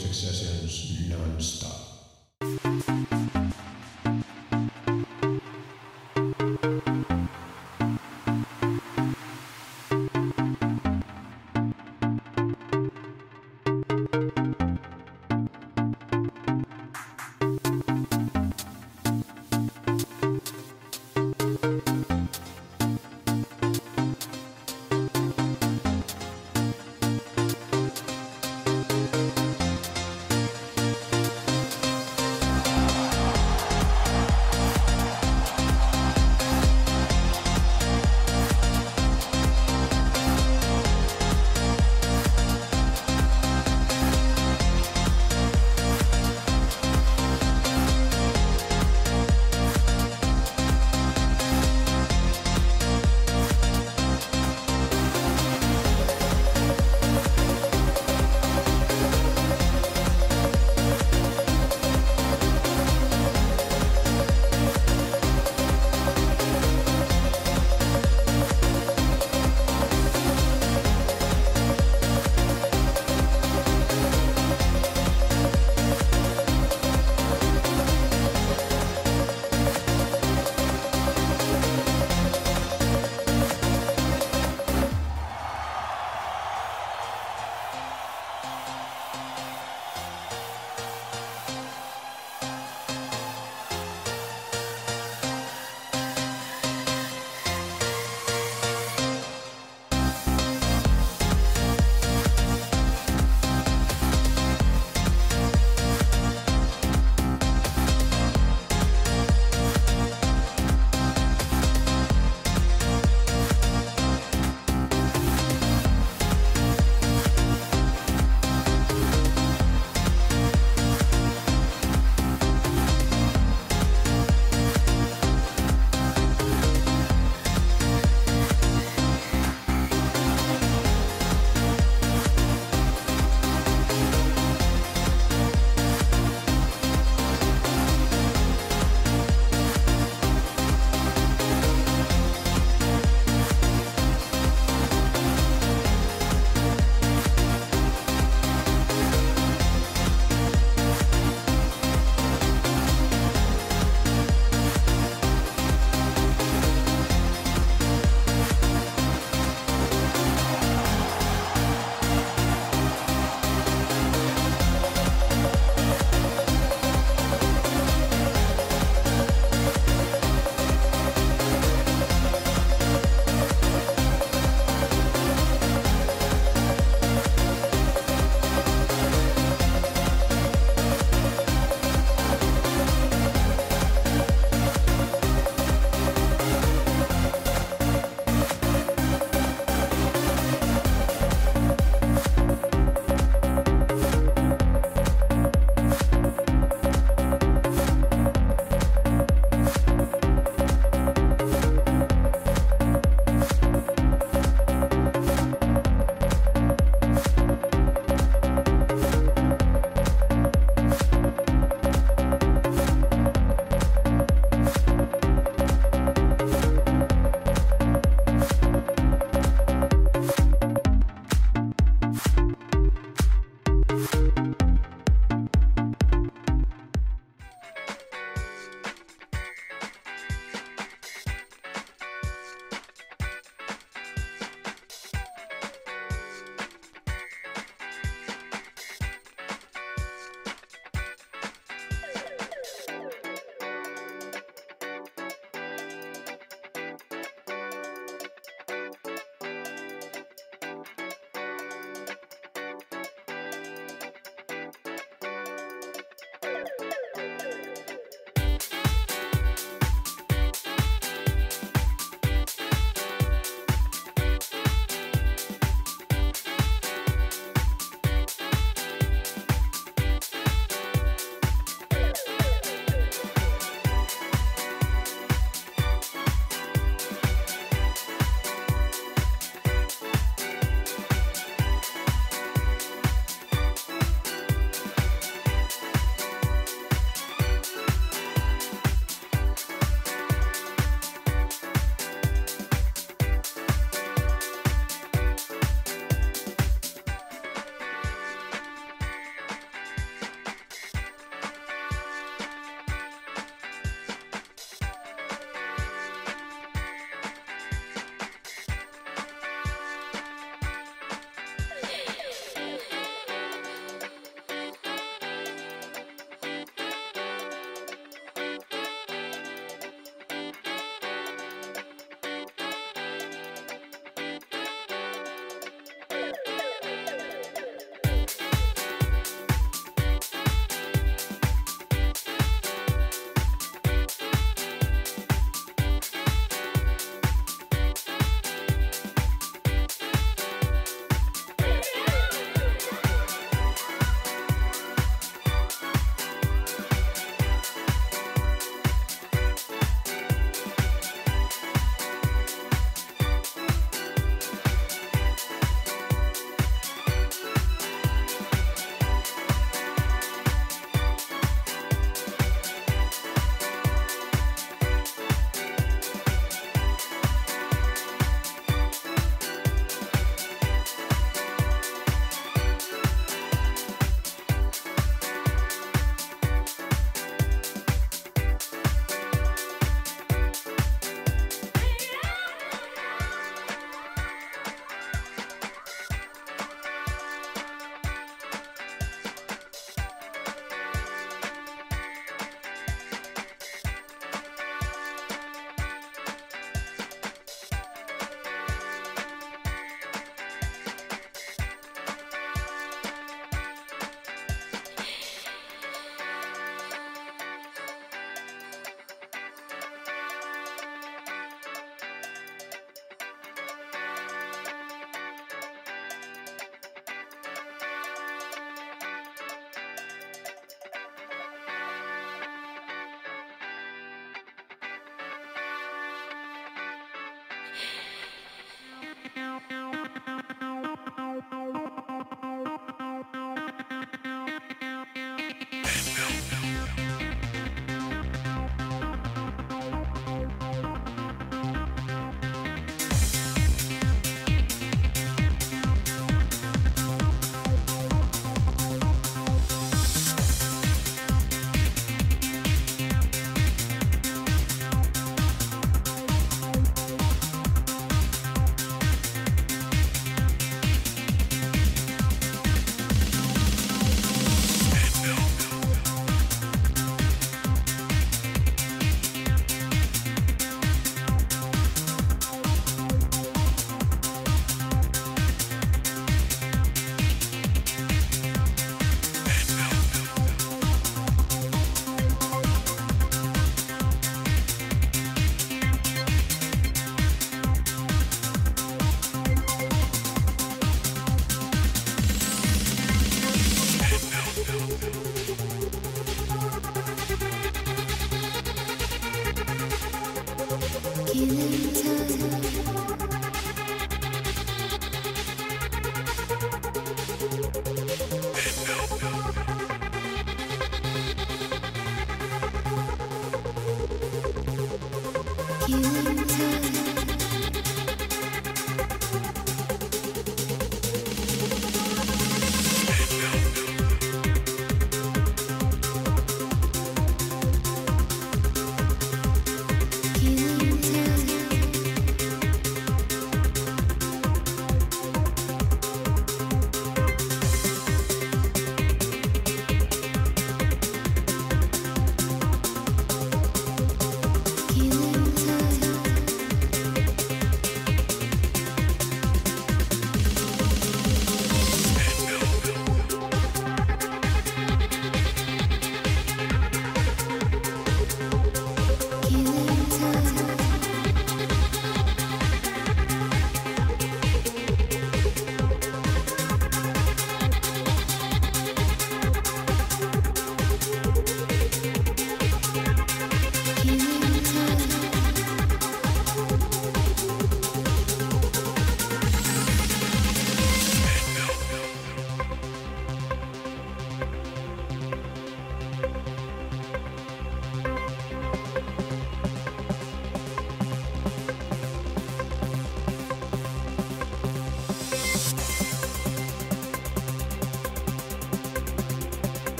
success is non-stop.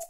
you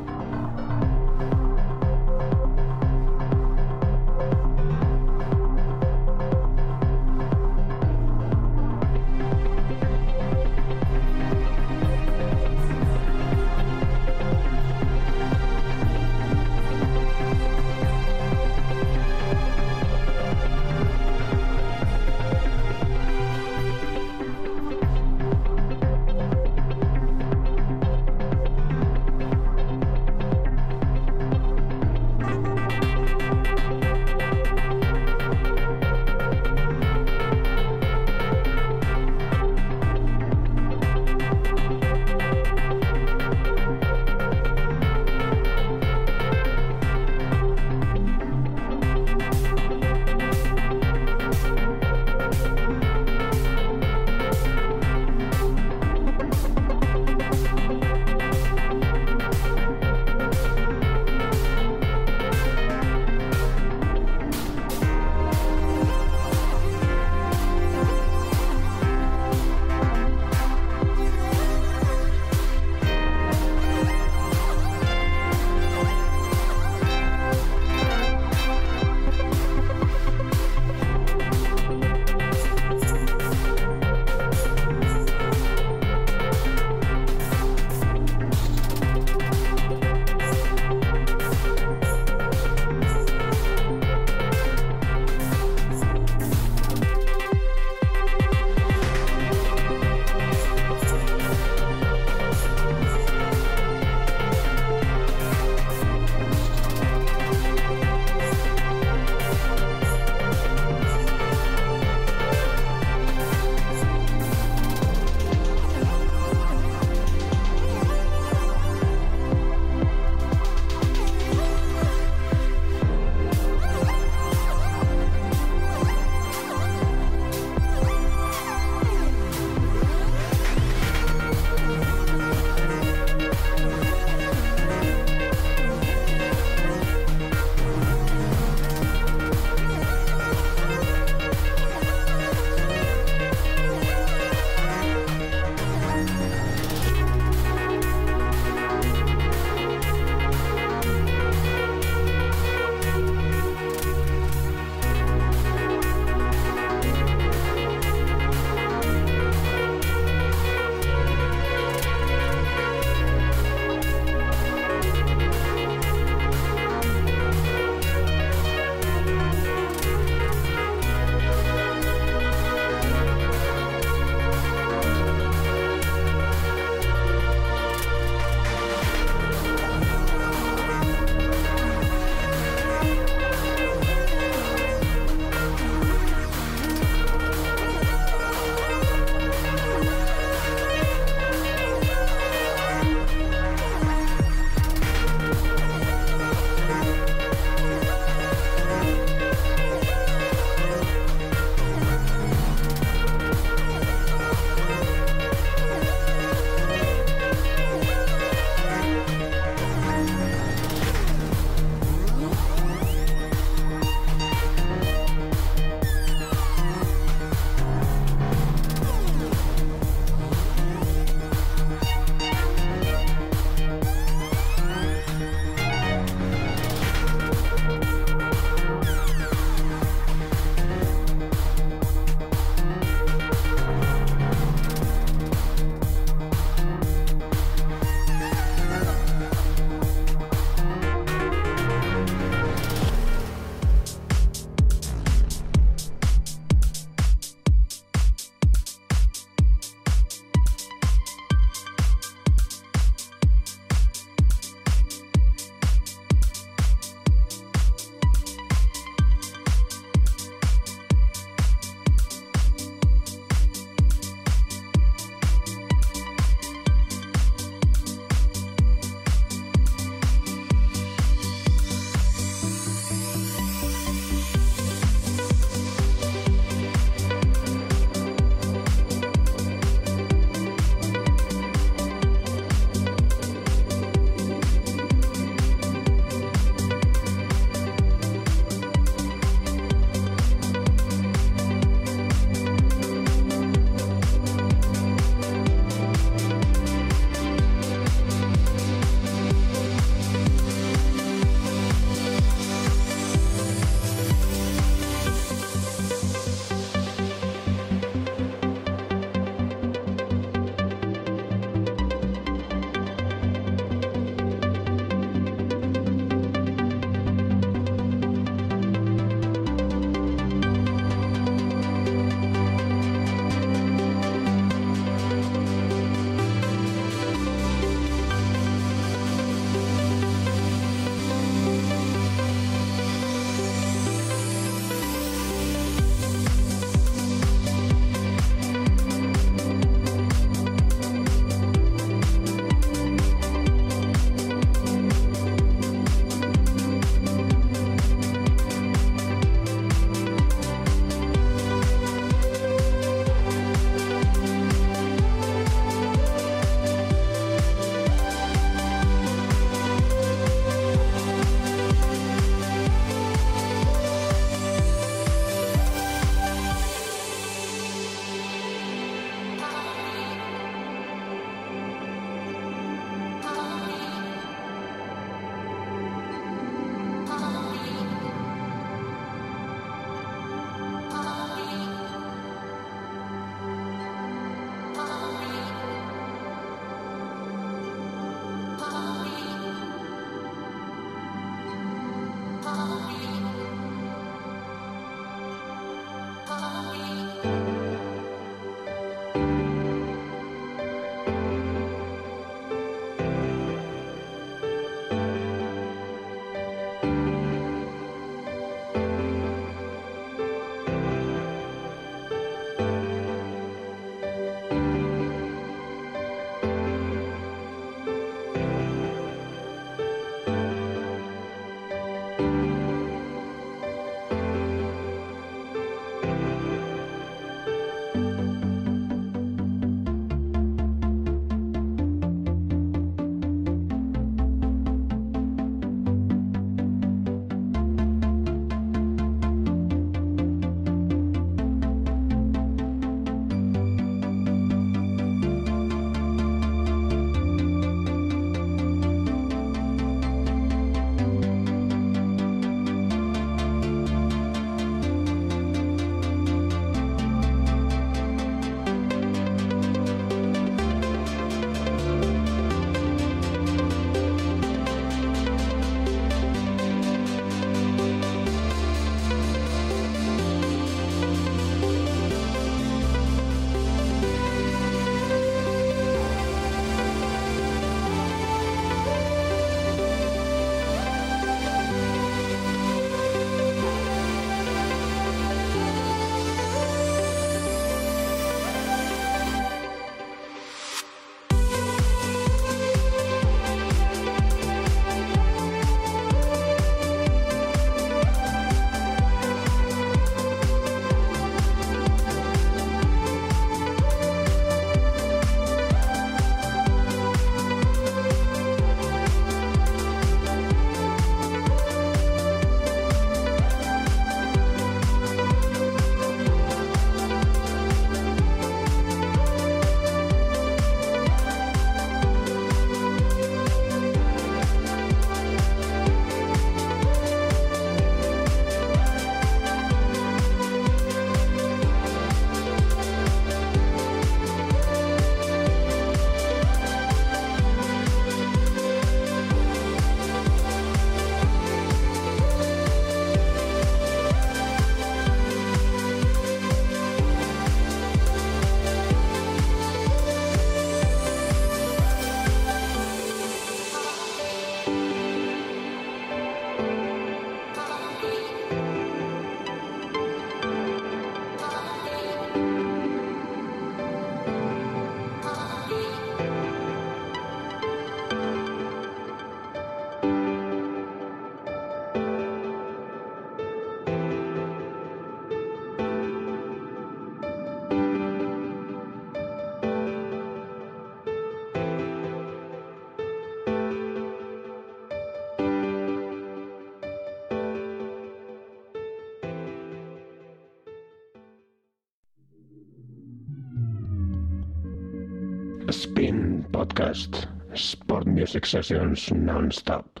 Successions non-stop.